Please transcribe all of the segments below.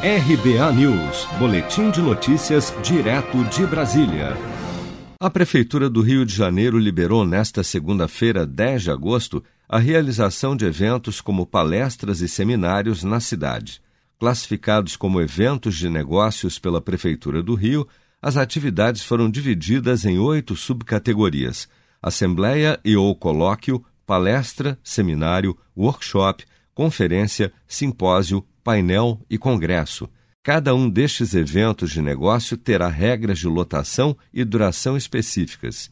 RBA News, Boletim de Notícias, direto de Brasília. A Prefeitura do Rio de Janeiro liberou nesta segunda-feira, 10 de agosto, a realização de eventos como palestras e seminários na cidade. Classificados como eventos de negócios pela Prefeitura do Rio, as atividades foram divididas em oito subcategorias: assembleia e ou colóquio, palestra, seminário, workshop, conferência, simpósio, painel e congresso. Cada um destes eventos de negócio terá regras de lotação e duração específicas.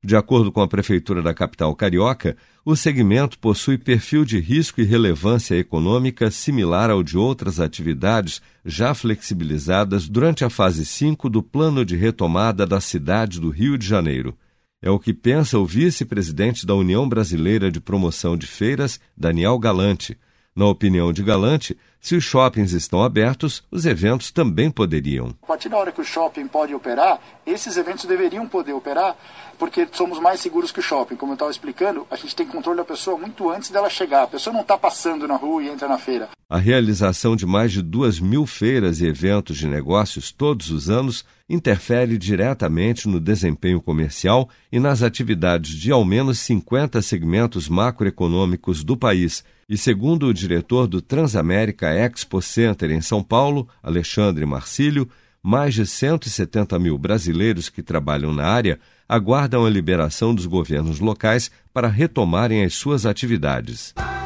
De acordo com a Prefeitura da capital carioca, o segmento possui perfil de risco e relevância econômica similar ao de outras atividades já flexibilizadas durante a fase 5 do Plano de Retomada da cidade do Rio de Janeiro. É o que pensa o vice-presidente da União Brasileira de Promoção de Feiras, Daniel Galante. Na opinião de Galante, se os shoppings estão abertos, os eventos também poderiam. A partir da hora que o shopping pode operar, esses eventos deveriam poder operar, porque somos mais seguros que o shopping. Como eu estava explicando, a gente tem controle da pessoa muito antes dela chegar. A pessoa não está passando na rua e entra na feira. A realização de mais de duas mil feiras e eventos de negócios todos os anos interfere diretamente no desempenho comercial e nas atividades de ao menos 50 segmentos macroeconômicos do país e segundo o diretor do Transamérica Expo Center em São Paulo, Alexandre Marcílio, mais de 170 mil brasileiros que trabalham na área aguardam a liberação dos governos locais para retomarem as suas atividades.